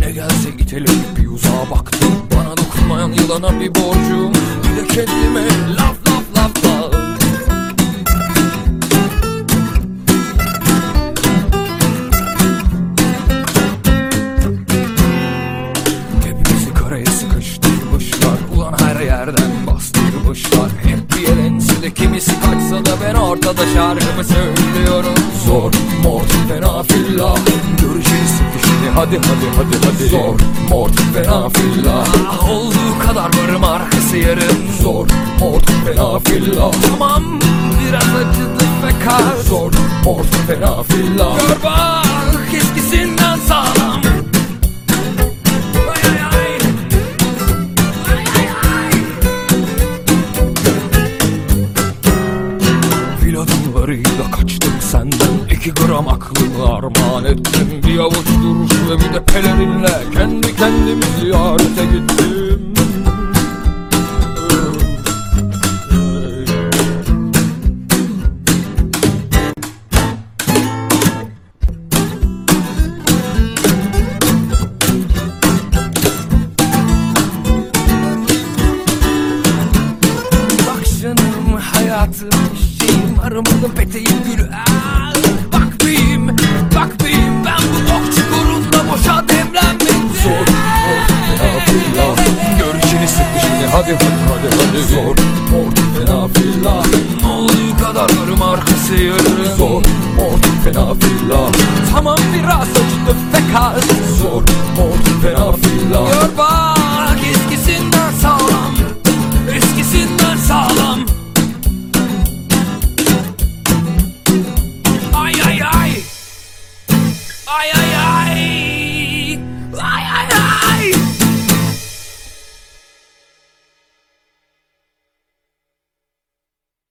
Ne gelse itelim bir uzağa baktım. Bana dokunmayan yılana bir borcum. Bir de kendime laf laf laf laf. Hepimizi karaya sıkıştırmışlar Ulan her yerden bastırmışlar Hep bir el ensede kimisi kaçsa da ben ortada şarkımı söylüyorum. Hadi hadi hadi hadi. Zor, mort, fena filla ah, Olduğu kadar varım arkası yarım Zor, mort, fena filla Tamam biraz acıdı fakat Zor, mort, fena filla Gör bak gram aklımı armağan ettim. Bir avuç duruş ve bir de pelerinle Kendi kendimi ziyarete gittim. Bak canım hayatım şeyim aramadım peteğim gülü. Ah, filla Görüşünü sıktı şimdi hadi hadi hadi hadi. Zor mor fena filla Olduğu kadar varım arkası yarım Zor mor fena filla Tamam biraz acıdı fakat Zor mor fena filla Gör bak eskisinden sağlam. Eskisinden sağlam. Ay ay. Ay Ay ay